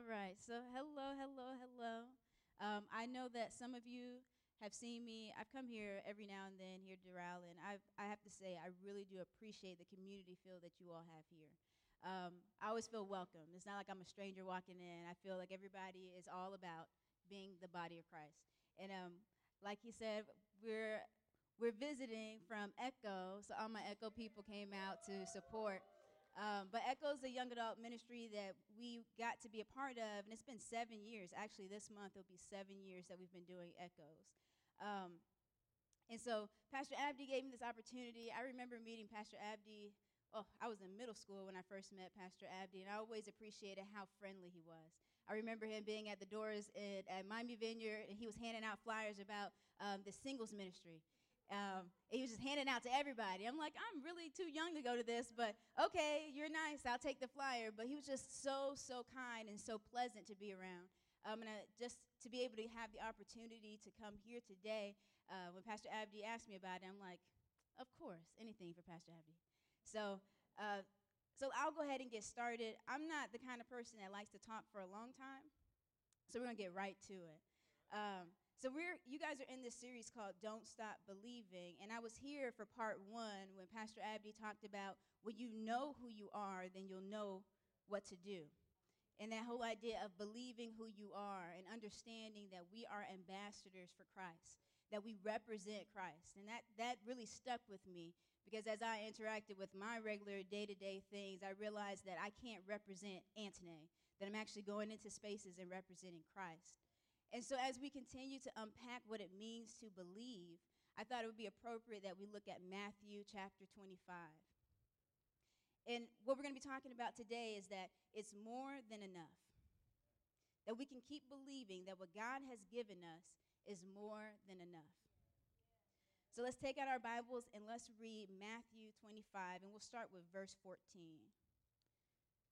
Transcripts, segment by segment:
All right. So, hello, hello, hello. Um, I know that some of you have seen me. I've come here every now and then here to Doral, and I, I have to say, I really do appreciate the community feel that you all have here. Um, I always feel welcome. It's not like I'm a stranger walking in. I feel like everybody is all about being the body of Christ. And um, like he said, we're we're visiting from Echo, so all my Echo people came out to support. Um, but Echo's a young adult ministry that we got to be a part of, and it's been seven years. Actually, this month it'll be seven years that we've been doing Echoes. Um, and so Pastor Abdi gave me this opportunity. I remember meeting Pastor Abdi. Oh, I was in middle school when I first met Pastor Abdi, and I always appreciated how friendly he was. I remember him being at the doors at, at Miami Vineyard, and he was handing out flyers about um, the singles ministry. Um, he was just handing out to everybody. I'm like, I'm really too young to go to this, but okay, you're nice. I'll take the flyer. But he was just so, so kind and so pleasant to be around. Um, and just to be able to have the opportunity to come here today, uh, when Pastor Abdi asked me about it, I'm like, of course, anything for Pastor Abdi. So, uh, so I'll go ahead and get started. I'm not the kind of person that likes to talk for a long time, so we're gonna get right to it. Um, so we're you guys are in this series called Don't Stop Believing, and I was here for part one when Pastor Abdi talked about when you know who you are, then you'll know what to do. And that whole idea of believing who you are and understanding that we are ambassadors for Christ, that we represent Christ. And that, that really stuck with me because as I interacted with my regular day to day things, I realized that I can't represent Anthony, that I'm actually going into spaces and representing Christ. And so, as we continue to unpack what it means to believe, I thought it would be appropriate that we look at Matthew chapter 25. And what we're going to be talking about today is that it's more than enough. That we can keep believing that what God has given us is more than enough. So let's take out our Bibles and let's read Matthew 25, and we'll start with verse 14.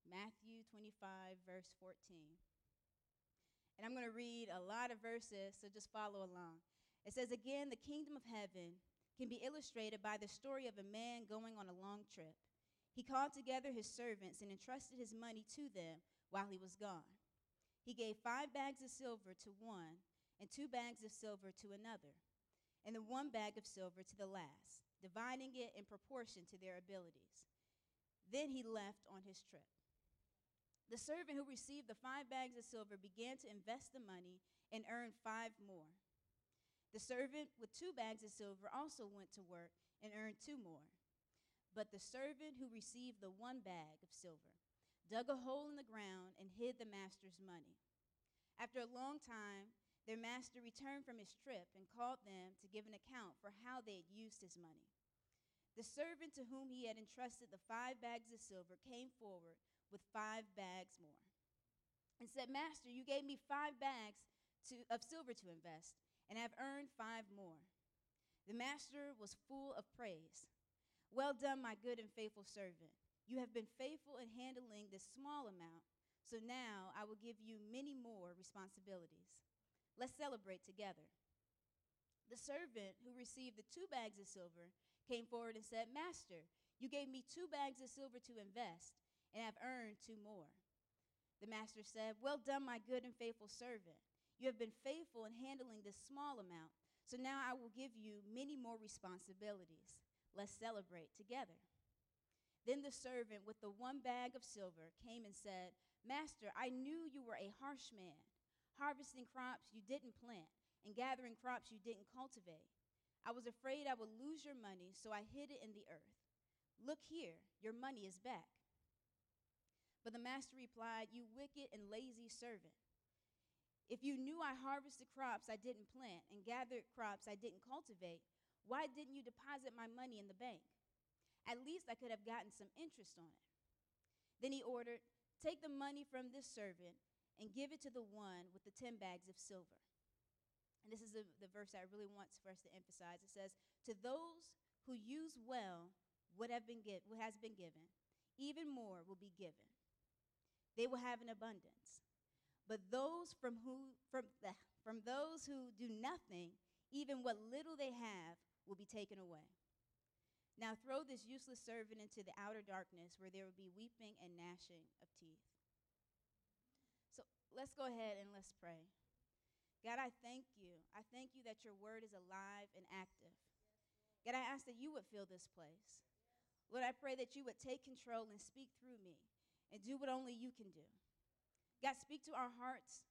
Matthew 25, verse 14. And I'm going to read a lot of verses, so just follow along. It says, Again, the kingdom of heaven can be illustrated by the story of a man going on a long trip. He called together his servants and entrusted his money to them while he was gone. He gave five bags of silver to one, and two bags of silver to another, and the one bag of silver to the last, dividing it in proportion to their abilities. Then he left on his trip. The servant who received the five bags of silver began to invest the money and earned five more. The servant with two bags of silver also went to work and earned two more. But the servant who received the one bag of silver dug a hole in the ground and hid the master's money. After a long time, their master returned from his trip and called them to give an account for how they had used his money. The servant to whom he had entrusted the five bags of silver came forward with five bags more and said, Master, you gave me five bags to, of silver to invest, and I've earned five more. The master was full of praise. Well done, my good and faithful servant. You have been faithful in handling this small amount, so now I will give you many more responsibilities. Let's celebrate together. The servant who received the two bags of silver came forward and said, Master, you gave me two bags of silver to invest and have earned two more. The master said, Well done, my good and faithful servant. You have been faithful in handling this small amount, so now I will give you many more responsibilities. Let's celebrate together. Then the servant with the one bag of silver came and said, Master, I knew you were a harsh man, harvesting crops you didn't plant and gathering crops you didn't cultivate. I was afraid I would lose your money, so I hid it in the earth. Look here, your money is back. But the master replied, You wicked and lazy servant. If you knew I harvested crops I didn't plant and gathered crops I didn't cultivate, why didn't you deposit my money in the bank? At least I could have gotten some interest on it. Then he ordered, Take the money from this servant and give it to the one with the 10 bags of silver. And this is the, the verse I really want for us to emphasize. It says, To those who use well what, have been give, what has been given, even more will be given they will have an abundance. But those from who from the, from those who do nothing, even what little they have will be taken away. Now throw this useless servant into the outer darkness where there will be weeping and gnashing of teeth. So let's go ahead and let's pray. God, I thank you. I thank you that your word is alive and active. God, I ask that you would fill this place. Lord, I pray that you would take control and speak through me and do what only you can do. God, speak to our hearts.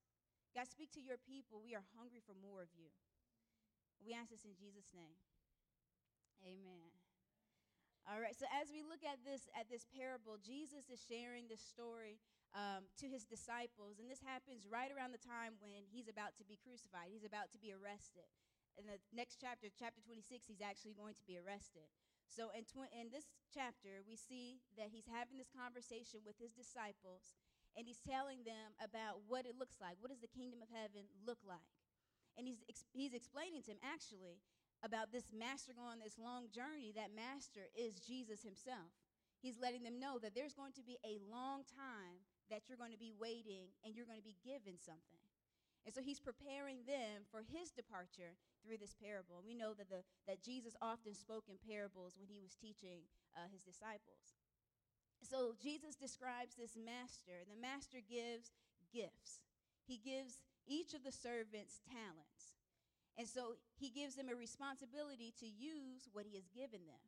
God, speak to your people. We are hungry for more of you. We ask this in Jesus' name. Amen. All right, so as we look at this at this parable, Jesus is sharing this story um, to his disciples, and this happens right around the time when he's about to be crucified. He's about to be arrested. In the next chapter, chapter 26, he's actually going to be arrested. So in, tw- in this chapter, we see that he's having this conversation with his disciples, and he's telling them about what it looks like. What does the kingdom of heaven look like? And he's, ex- he's explaining to him, actually, about this master going on this long journey. That master is Jesus himself. He's letting them know that there's going to be a long time that you're going to be waiting and you're going to be given something. And so he's preparing them for his departure through this parable. We know that, the, that Jesus often spoke in parables when he was teaching uh, his disciples. So Jesus describes this master. The master gives gifts, he gives each of the servants talents. And so he gives them a responsibility to use what he has given them.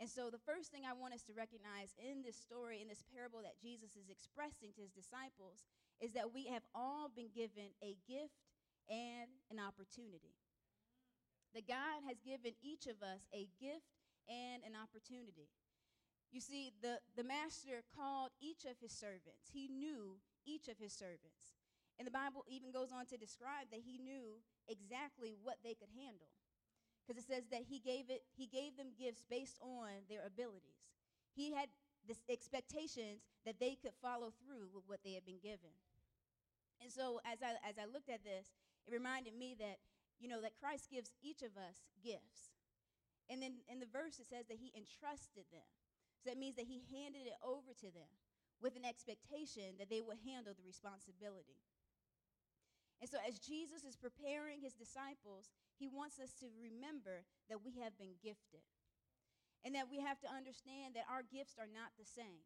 And so, the first thing I want us to recognize in this story, in this parable that Jesus is expressing to his disciples, is that we have all been given a gift and an opportunity. That God has given each of us a gift and an opportunity. You see, the, the master called each of his servants, he knew each of his servants. And the Bible even goes on to describe that he knew exactly what they could handle because it says that he gave it he gave them gifts based on their abilities he had this expectations that they could follow through with what they had been given and so as i as i looked at this it reminded me that you know that christ gives each of us gifts and then in the verse it says that he entrusted them so that means that he handed it over to them with an expectation that they would handle the responsibility and so, as Jesus is preparing his disciples, he wants us to remember that we have been gifted and that we have to understand that our gifts are not the same.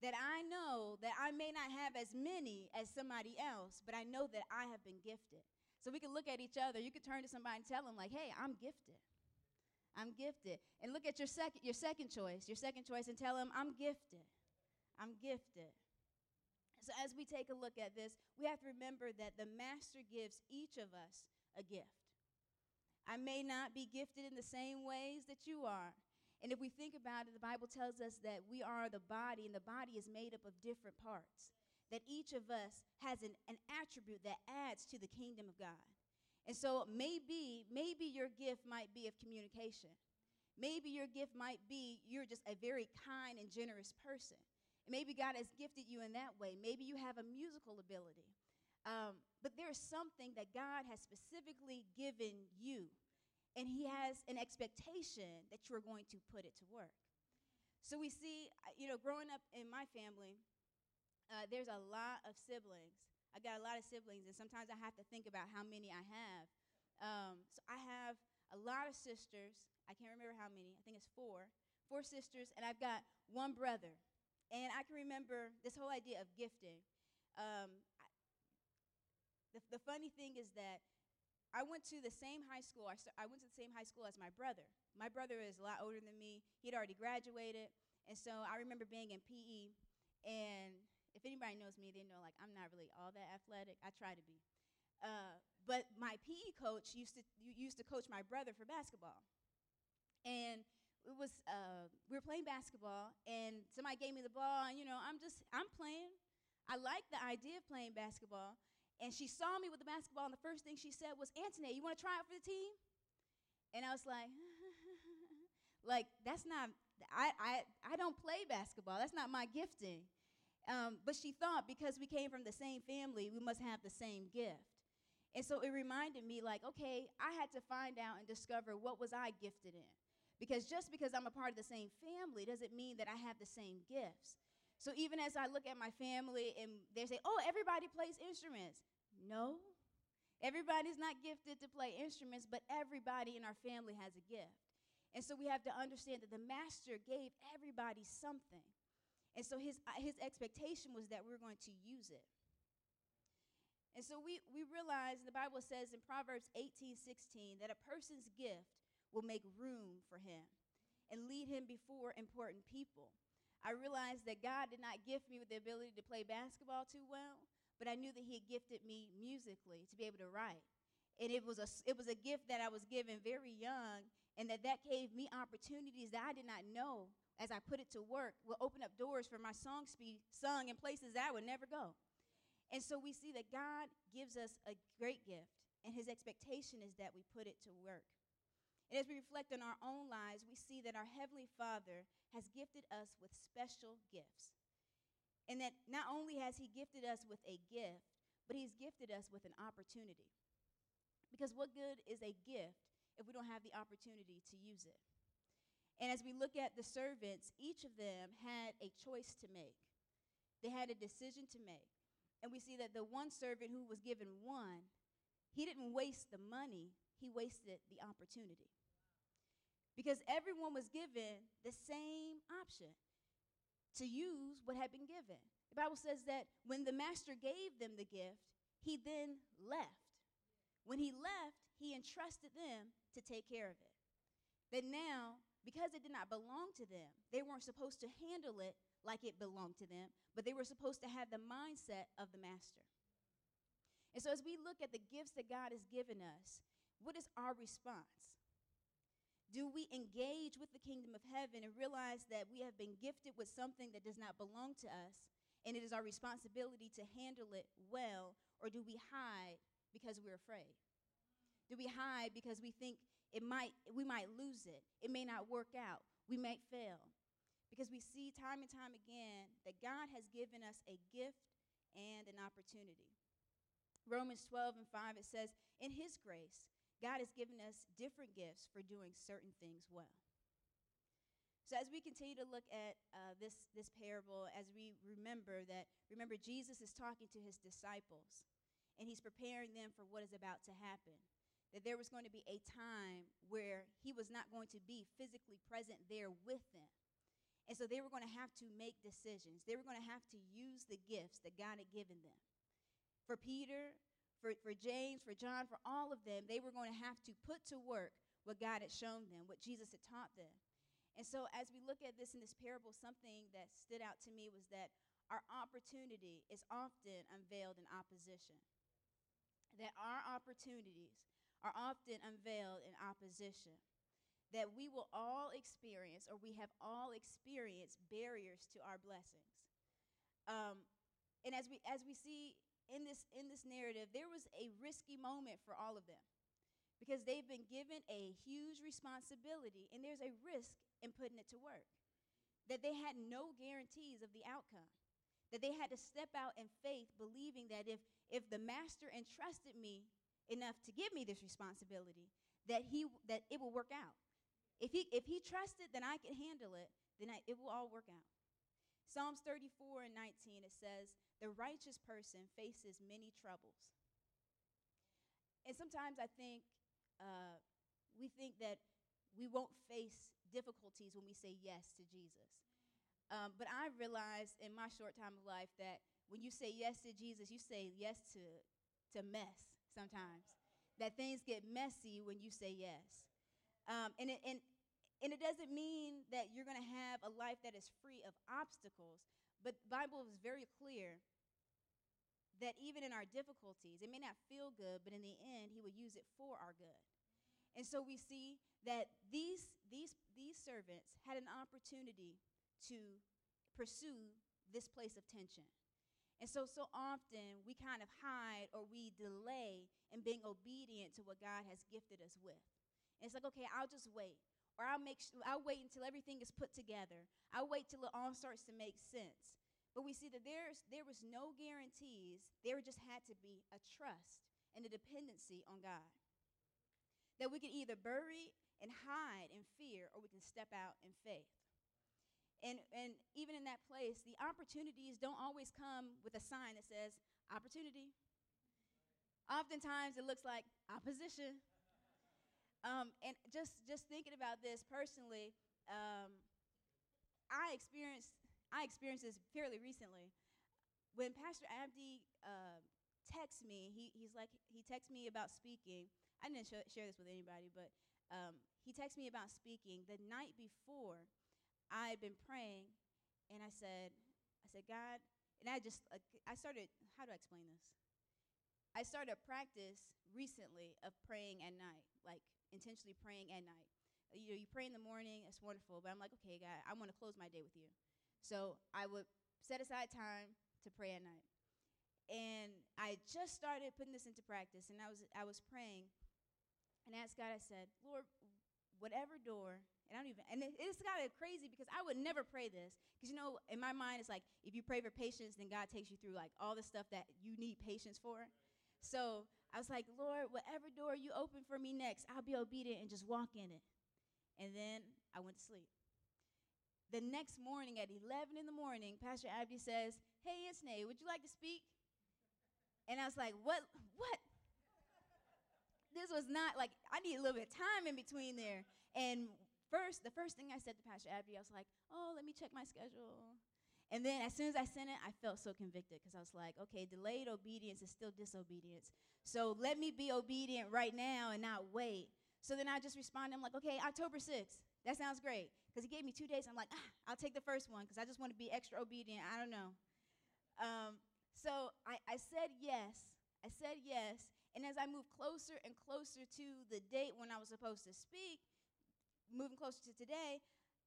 That I know that I may not have as many as somebody else, but I know that I have been gifted. So we can look at each other. You could turn to somebody and tell them, like, hey, I'm gifted. I'm gifted. And look at your second, your second choice, your second choice, and tell them, I'm gifted. I'm gifted. So, as we take a look at this, we have to remember that the Master gives each of us a gift. I may not be gifted in the same ways that you are. And if we think about it, the Bible tells us that we are the body, and the body is made up of different parts. That each of us has an, an attribute that adds to the kingdom of God. And so maybe, maybe your gift might be of communication. Maybe your gift might be you're just a very kind and generous person. Maybe God has gifted you in that way. Maybe you have a musical ability. Um, but there's something that God has specifically given you, and He has an expectation that you're going to put it to work. So we see, you know, growing up in my family, uh, there's a lot of siblings. I got a lot of siblings, and sometimes I have to think about how many I have. Um, so I have a lot of sisters. I can't remember how many. I think it's four. Four sisters, and I've got one brother. And I can remember this whole idea of gifting. Um, I, the, the funny thing is that I went to the same high school. I, I went to the same high school as my brother. My brother is a lot older than me. He'd already graduated. And so I remember being in PE. And if anybody knows me, they know like I'm not really all that athletic. I try to be. Uh, but my PE coach used to used to coach my brother for basketball. And it was uh, we were playing basketball and somebody gave me the ball and you know i'm just i'm playing i like the idea of playing basketball and she saw me with the basketball and the first thing she said was anthony you want to try out for the team and i was like like that's not I, I i don't play basketball that's not my gifting um, but she thought because we came from the same family we must have the same gift and so it reminded me like okay i had to find out and discover what was i gifted in because just because I'm a part of the same family doesn't mean that I have the same gifts. So even as I look at my family and they say, oh, everybody plays instruments. No, everybody's not gifted to play instruments, but everybody in our family has a gift. And so we have to understand that the master gave everybody something. And so his, uh, his expectation was that we we're going to use it. And so we, we realize the Bible says in Proverbs 18 16 that a person's gift will make room for him and lead him before important people. I realized that God did not gift me with the ability to play basketball too well, but I knew that He had gifted me musically to be able to write. And it was a, it was a gift that I was given very young, and that that gave me opportunities that I did not know as I put it to work will open up doors for my songs to be sung in places that I would never go. And so we see that God gives us a great gift, and His expectation is that we put it to work. And as we reflect on our own lives, we see that our Heavenly Father has gifted us with special gifts. And that not only has He gifted us with a gift, but He's gifted us with an opportunity. Because what good is a gift if we don't have the opportunity to use it? And as we look at the servants, each of them had a choice to make. They had a decision to make. And we see that the one servant who was given one, he didn't waste the money, he wasted the opportunity. Because everyone was given the same option to use what had been given. The Bible says that when the master gave them the gift, he then left. When he left, he entrusted them to take care of it. That now, because it did not belong to them, they weren't supposed to handle it like it belonged to them, but they were supposed to have the mindset of the master. And so, as we look at the gifts that God has given us, what is our response? Do we engage with the kingdom of heaven and realize that we have been gifted with something that does not belong to us and it is our responsibility to handle it well, or do we hide because we're afraid? Do we hide because we think it might we might lose it. It may not work out. We might fail. Because we see time and time again that God has given us a gift and an opportunity. Romans 12 and 5 it says, "In his grace God has given us different gifts for doing certain things well. So as we continue to look at uh, this, this parable, as we remember that, remember Jesus is talking to his disciples, and he's preparing them for what is about to happen. That there was going to be a time where he was not going to be physically present there with them. And so they were going to have to make decisions. They were going to have to use the gifts that God had given them. For Peter, for, for James, for John, for all of them, they were going to have to put to work what God had shown them, what Jesus had taught them. And so, as we look at this in this parable, something that stood out to me was that our opportunity is often unveiled in opposition. That our opportunities are often unveiled in opposition. That we will all experience, or we have all experienced, barriers to our blessings. Um, and as we as we see in this in this narrative, there was a risky moment for all of them because they've been given a huge responsibility and there's a risk in putting it to work. That they had no guarantees of the outcome. That they had to step out in faith believing that if if the master entrusted me enough to give me this responsibility, that he that it will work out. If he if he trusted then I can handle it, then I, it will all work out. Psalms 34 and 19 it says, the righteous person faces many troubles. And sometimes I think uh, we think that we won't face difficulties when we say yes to Jesus. Um, but I realized in my short time of life that when you say yes to Jesus, you say yes to, to mess sometimes. That things get messy when you say yes. Um, and, it, and, and it doesn't mean that you're going to have a life that is free of obstacles, but the Bible is very clear that even in our difficulties, it may not feel good, but in the end, he will use it for our good. And so we see that these, these, these servants had an opportunity to pursue this place of tension. And so, so often we kind of hide or we delay in being obedient to what God has gifted us with. And it's like, okay, I'll just wait. Or I'll make sh- I'll wait until everything is put together. I'll wait till it all starts to make sense. But we see that there's, there was no guarantees. There just had to be a trust and a dependency on God. That we can either bury and hide in fear or we can step out in faith. And, and even in that place, the opportunities don't always come with a sign that says opportunity. Oftentimes it looks like opposition. Um, and just, just thinking about this personally, um, I experienced I experienced this fairly recently. When Pastor Abdi uh, texts me. He, he's like, he texts me about speaking. I didn't sh- share this with anybody, but um, he texted me about speaking the night before. I had been praying, and I said, I said, God, and I just, I started. How do I explain this? I started a practice recently of praying at night, like intentionally praying at night. You know, you pray in the morning, it's wonderful, but I'm like, okay, God, I want to close my day with you. So I would set aside time to pray at night. And I just started putting this into practice, and I was I was praying, and asked God. I said, Lord, whatever door, and I don't even, and it, it's kind of crazy because I would never pray this, because you know, in my mind, it's like if you pray for patience, then God takes you through like all the stuff that you need patience for. So I was like, Lord, whatever door you open for me next, I'll be obedient and just walk in it. And then I went to sleep. The next morning at 11 in the morning, Pastor Abdi says, Hey, it's Nay, would you like to speak? And I was like, What? What? This was not like, I need a little bit of time in between there. And first, the first thing I said to Pastor Abdi, I was like, Oh, let me check my schedule. And then as soon as I sent it, I felt so convicted because I was like, okay, delayed obedience is still disobedience. So let me be obedient right now and not wait. So then I just responded, I'm like, okay, October 6th. That sounds great. Because he gave me two days. I'm like, ah, I'll take the first one because I just want to be extra obedient. I don't know. Um, so I, I said yes. I said yes. And as I moved closer and closer to the date when I was supposed to speak, moving closer to today,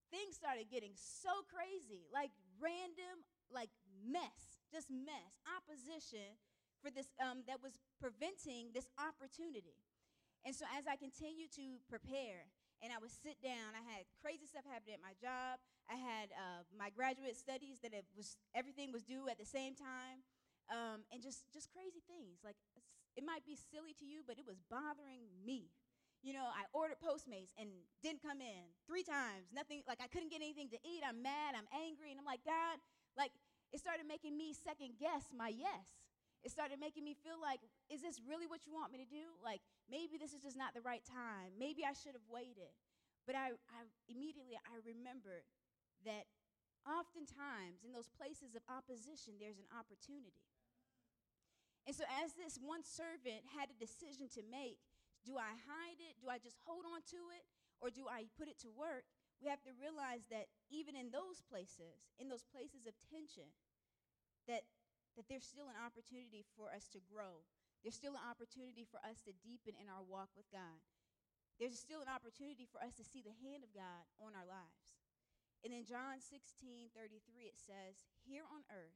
things started getting so crazy like random like mess just mess opposition for this um, that was preventing this opportunity. And so as i continued to prepare and i would sit down i had crazy stuff happening at my job. I had uh, my graduate studies that it was everything was due at the same time. Um, and just just crazy things. Like it might be silly to you but it was bothering me you know, I ordered Postmates and didn't come in three times. Nothing, like I couldn't get anything to eat. I'm mad, I'm angry. And I'm like, God, like it started making me second guess my yes. It started making me feel like, is this really what you want me to do? Like maybe this is just not the right time. Maybe I should have waited. But I, I immediately I remembered that oftentimes in those places of opposition, there's an opportunity. And so, as this one servant had a decision to make, do I hide it? Do I just hold on to it? Or do I put it to work? We have to realize that even in those places, in those places of tension, that, that there's still an opportunity for us to grow. There's still an opportunity for us to deepen in our walk with God. There's still an opportunity for us to see the hand of God on our lives. And in John 16 33, it says, Here on earth,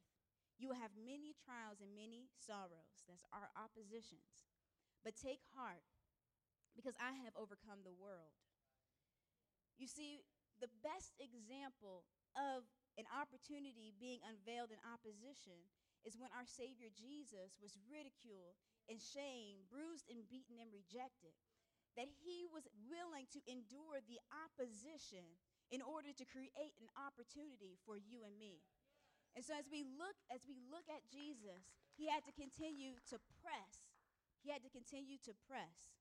you will have many trials and many sorrows. That's our oppositions. But take heart, because I have overcome the world. You see, the best example of an opportunity being unveiled in opposition is when our Savior Jesus was ridiculed and shamed, bruised and beaten and rejected. That he was willing to endure the opposition in order to create an opportunity for you and me. And so as we look as we look at Jesus, he had to continue to press. He had to continue to press.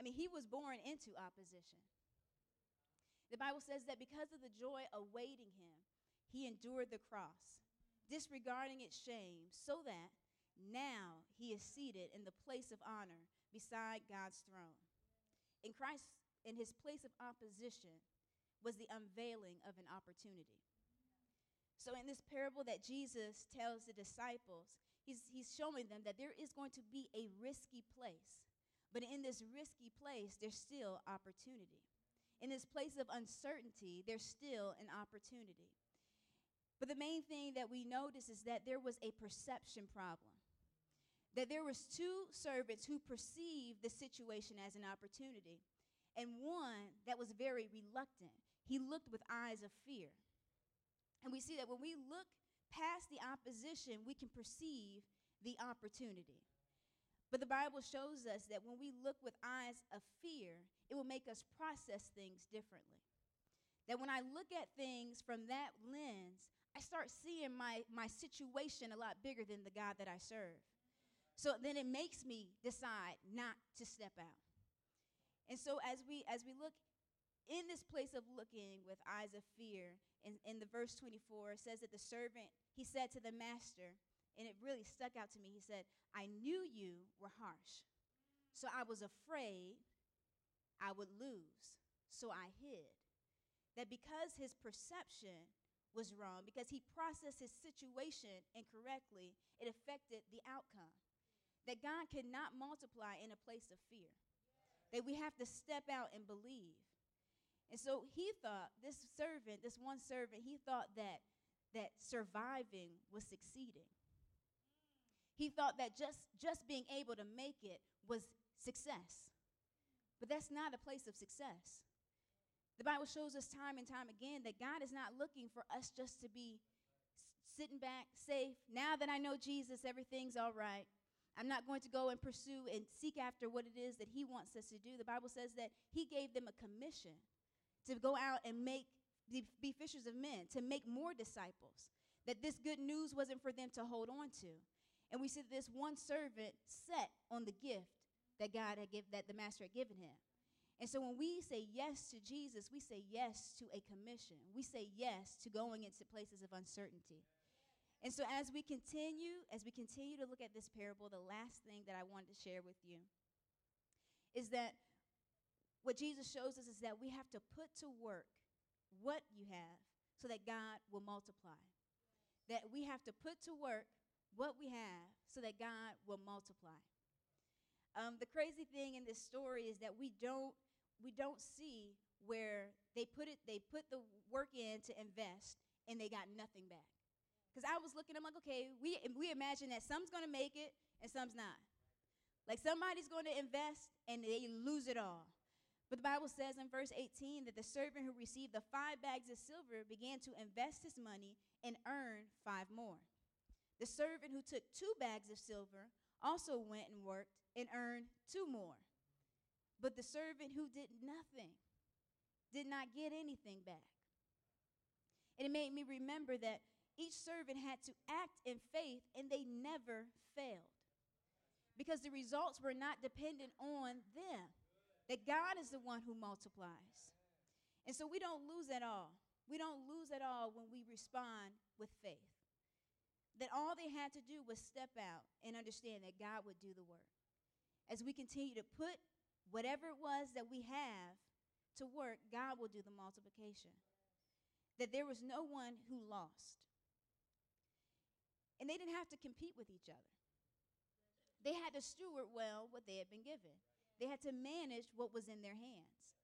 I mean, he was born into opposition. The Bible says that because of the joy awaiting him, he endured the cross, disregarding its shame, so that now he is seated in the place of honor beside God's throne. In Christ, in his place of opposition, was the unveiling of an opportunity. So, in this parable that Jesus tells the disciples, he's, he's showing them that there is going to be a risky place but in this risky place, there's still opportunity. In this place of uncertainty, there's still an opportunity. But the main thing that we notice is that there was a perception problem. That there was two servants who perceived the situation as an opportunity, and one that was very reluctant. He looked with eyes of fear. And we see that when we look past the opposition, we can perceive the opportunity. But the Bible shows us that when we look with eyes of fear, it will make us process things differently. That when I look at things from that lens, I start seeing my, my situation a lot bigger than the God that I serve. So then it makes me decide not to step out. And so as we as we look in this place of looking with eyes of fear, in, in the verse 24, it says that the servant, he said to the master, and it really stuck out to me. He said, I knew you were harsh, so I was afraid I would lose, so I hid. That because his perception was wrong, because he processed his situation incorrectly, it affected the outcome. That God cannot multiply in a place of fear. That we have to step out and believe. And so he thought, this servant, this one servant, he thought that that surviving was succeeding. He thought that just, just being able to make it was success. But that's not a place of success. The Bible shows us time and time again that God is not looking for us just to be sitting back, safe. Now that I know Jesus, everything's all right. I'm not going to go and pursue and seek after what it is that He wants us to do. The Bible says that He gave them a commission to go out and make be fishers of men, to make more disciples. That this good news wasn't for them to hold on to. And we see this one servant set on the gift that God had given, that the master had given him. And so when we say yes to Jesus, we say yes to a commission. We say yes to going into places of uncertainty. And so as we continue, as we continue to look at this parable, the last thing that I wanted to share with you is that what Jesus shows us is that we have to put to work what you have so that God will multiply. That we have to put to work what we have so that God will multiply. Um, the crazy thing in this story is that we don't we don't see where they put it they put the work in to invest and they got nothing back. Because I was looking, I'm like, okay, we we imagine that some's gonna make it and some's not. Like somebody's going to invest and they lose it all. But the Bible says in verse 18 that the servant who received the five bags of silver began to invest his money and earn five more. The servant who took two bags of silver also went and worked and earned two more. But the servant who did nothing did not get anything back. And it made me remember that each servant had to act in faith and they never failed because the results were not dependent on them that God is the one who multiplies. And so we don't lose at all. We don't lose at all when we respond with faith. That all they had to do was step out and understand that God would do the work. As we continue to put whatever it was that we have to work, God will do the multiplication. That there was no one who lost. And they didn't have to compete with each other. They had to steward well what they had been given. They had to manage what was in their hands.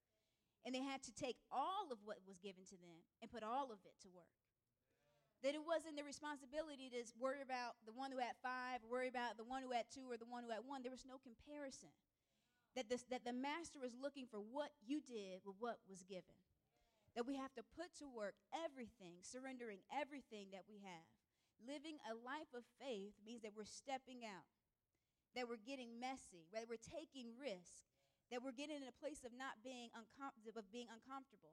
And they had to take all of what was given to them and put all of it to work. That it wasn't the responsibility to worry about the one who had five, worry about the one who had two, or the one who had one. There was no comparison. That, this, that the master was looking for what you did with what was given. That we have to put to work everything, surrendering everything that we have. Living a life of faith means that we're stepping out that we're getting messy, that we're taking risk, that we're getting in a place of not being uncomfortable, of being uncomfortable,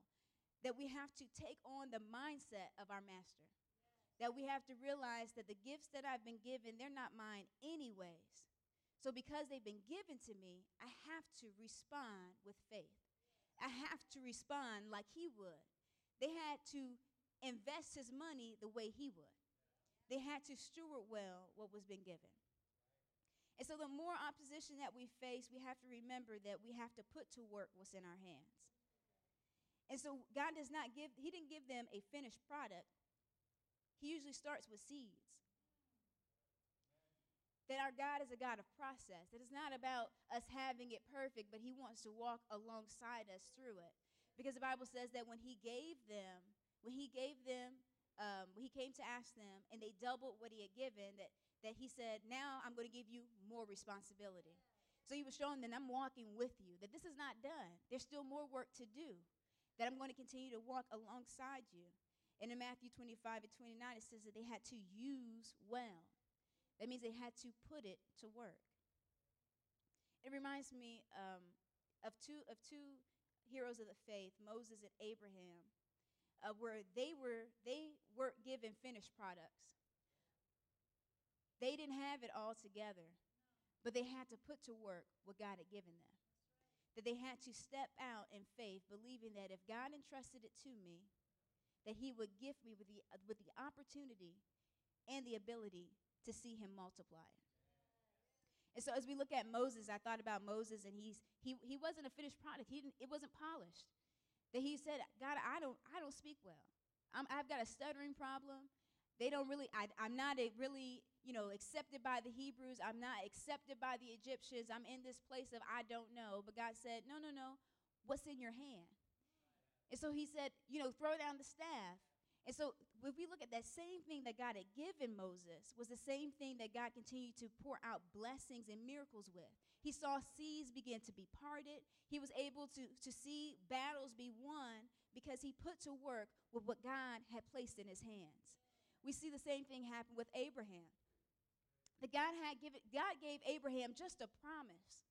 that we have to take on the mindset of our master. That we have to realize that the gifts that I've been given, they're not mine anyways. So because they've been given to me, I have to respond with faith. I have to respond like he would. They had to invest his money the way he would. They had to steward well what was been given. And so, the more opposition that we face, we have to remember that we have to put to work what's in our hands. And so, God does not give, He didn't give them a finished product. He usually starts with seeds. That our God is a God of process. That it's not about us having it perfect, but He wants to walk alongside us through it. Because the Bible says that when He gave them, when He gave them, um, when He came to ask them, and they doubled what He had given, that that he said, Now I'm going to give you more responsibility. So he was showing that I'm walking with you, that this is not done. There's still more work to do, that I'm going to continue to walk alongside you. And in Matthew 25 and 29, it says that they had to use well. That means they had to put it to work. It reminds me um, of, two, of two heroes of the faith, Moses and Abraham, uh, where they were, they were given finished products. They didn't have it all together, but they had to put to work what God had given them. That they had to step out in faith, believing that if God entrusted it to me, that He would gift me with the, with the opportunity and the ability to see him multiply. And so as we look at Moses, I thought about Moses and he's he he wasn't a finished product. He didn't it wasn't polished. That he said, God, I don't I don't speak well. I'm, I've got a stuttering problem. They don't really I, I'm not a really you know, accepted by the Hebrews. I'm not accepted by the Egyptians. I'm in this place of I don't know. But God said, No, no, no. What's in your hand? And so he said, You know, throw down the staff. And so if we look at that same thing that God had given Moses was the same thing that God continued to pour out blessings and miracles with. He saw seas begin to be parted. He was able to, to see battles be won because he put to work with what God had placed in his hands. We see the same thing happen with Abraham. The God had given God gave Abraham just a promise.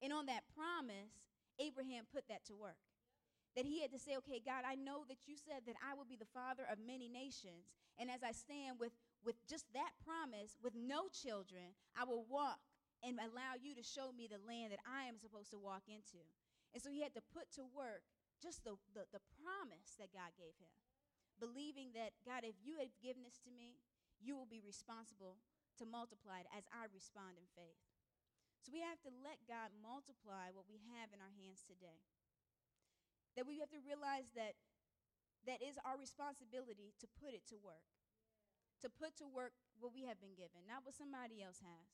And on that promise, Abraham put that to work that he had to say, okay, God, I know that you said that I will be the father of many nations. And as I stand with, with just that promise, with no children, I will walk and allow you to show me the land that I am supposed to walk into. And so he had to put to work just the, the, the promise that God gave him, believing that, God, if you have given this to me, you will be responsible to multiply it as I respond in faith. So we have to let God multiply what we have in our hands today that we have to realize that that is our responsibility to put it to work. To put to work what we have been given, not what somebody else has.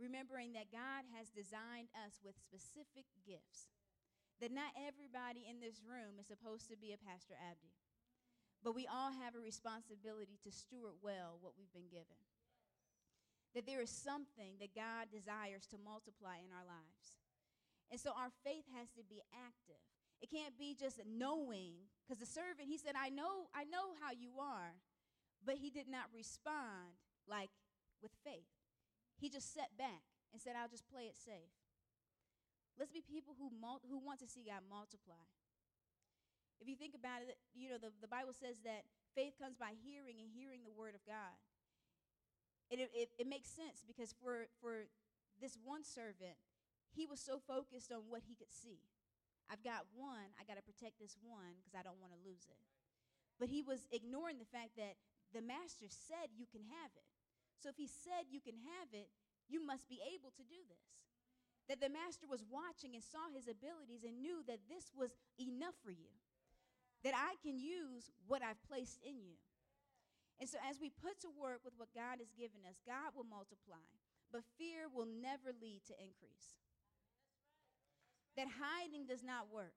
Remembering that God has designed us with specific gifts. That not everybody in this room is supposed to be a Pastor Abdi. But we all have a responsibility to steward well what we've been given. That there is something that God desires to multiply in our lives. And so our faith has to be active. It can't be just knowing, because the servant, he said, I know, I know how you are, but he did not respond like with faith. He just sat back and said, I'll just play it safe. Let's be people who, mul- who want to see God multiply. If you think about it, you know, the, the Bible says that faith comes by hearing and hearing the word of God. And it, it, it makes sense because for, for this one servant, he was so focused on what he could see. I've got one, I got to protect this one because I don't want to lose it. But he was ignoring the fact that the master said you can have it. So if he said you can have it, you must be able to do this. That the master was watching and saw his abilities and knew that this was enough for you. That I can use what I've placed in you. And so as we put to work with what God has given us, God will multiply, but fear will never lead to increase that hiding does not work.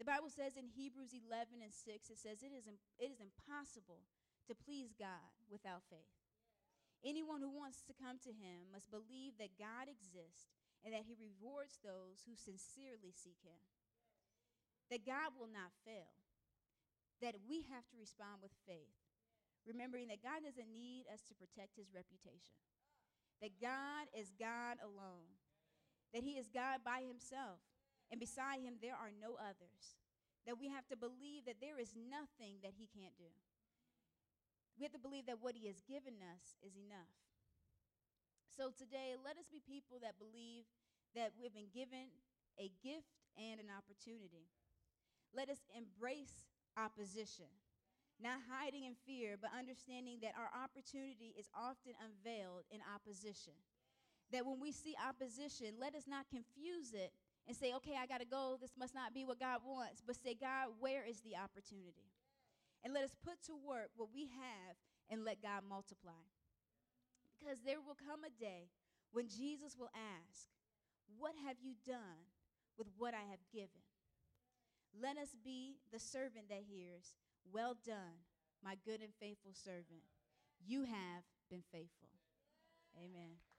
The Bible says in Hebrews 11 and 6, it says, It is, it is impossible to please God without faith. Anyone who wants to come to him must believe that God exists and that he rewards those who sincerely seek him. That God will not fail. That we have to respond with faith, remembering that God doesn't need us to protect his reputation. That God is God alone that he is God by himself, and beside him there are no others. That we have to believe that there is nothing that he can't do. We have to believe that what he has given us is enough. So today, let us be people that believe that we've been given a gift and an opportunity. Let us embrace opposition, not hiding in fear, but understanding that our opportunity is often unveiled in opposition that when we see opposition, let us not confuse it and say, okay, I got to go. This must not be what God wants. But say, God, where is the opportunity? And let us put to work what we have and let God multiply. Because there will come a day when Jesus will ask, What have you done with what I have given? Let us be the servant that hears, Well done, my good and faithful servant. You have been faithful. Amen.